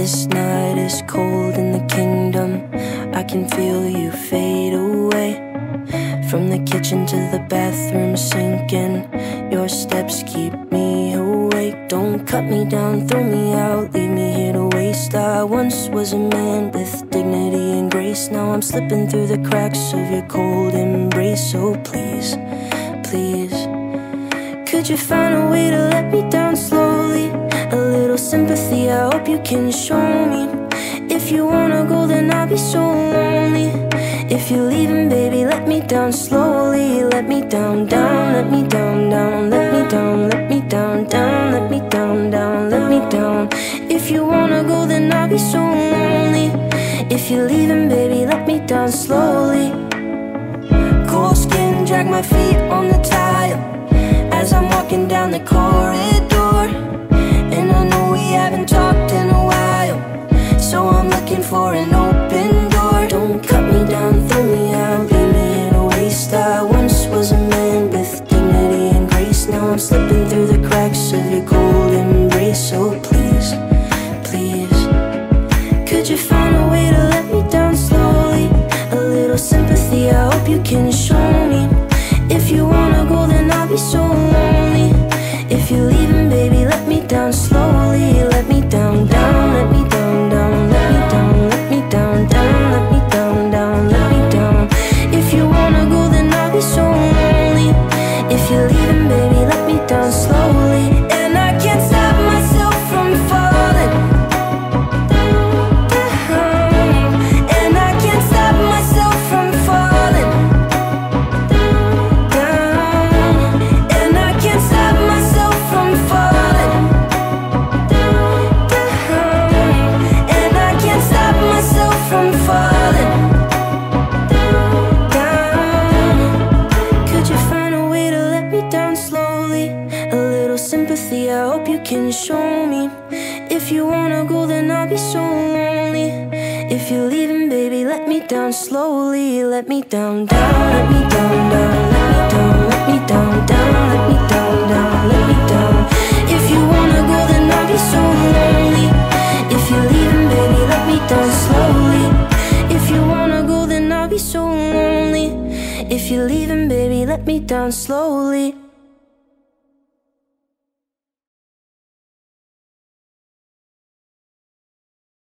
This night is cold in the kingdom. I can feel you fade away. From the kitchen to the bathroom sinking. Your steps keep me awake. Don't cut me down, throw me out, leave me here to waste. I once was a man with dignity and grace. Now I'm slipping through the cracks of your cold embrace. So please, please. Could you find a way to let me down slowly? I hope you can show me. If you wanna go, then I'll be so lonely. If you're leaving, baby, let me down slowly. Let me down, down, let me down, down, let me down, let me down, down, let me down, down, let me down. If you wanna go, then I'll be so lonely. If you're leaving, baby, let me down slowly. Cold skin, drag my feet on the tile as I'm walking down the corridor. Your cold embrace. So please, please, could you find a way to let me down slowly? A little sympathy, I hope you can show me. Sympathy, I hope you can show me. If you wanna go, then I'll be so lonely. If you're leaving, baby, let me down slowly. Let me down, down, let me down, down, let me down, let me down, down, let me down, down, let me down. If you wanna go, then I'll be so lonely. If you're leaving, baby, let me down slowly. If you wanna go, then I'll be so lonely. If you're leaving, baby, let me down slowly.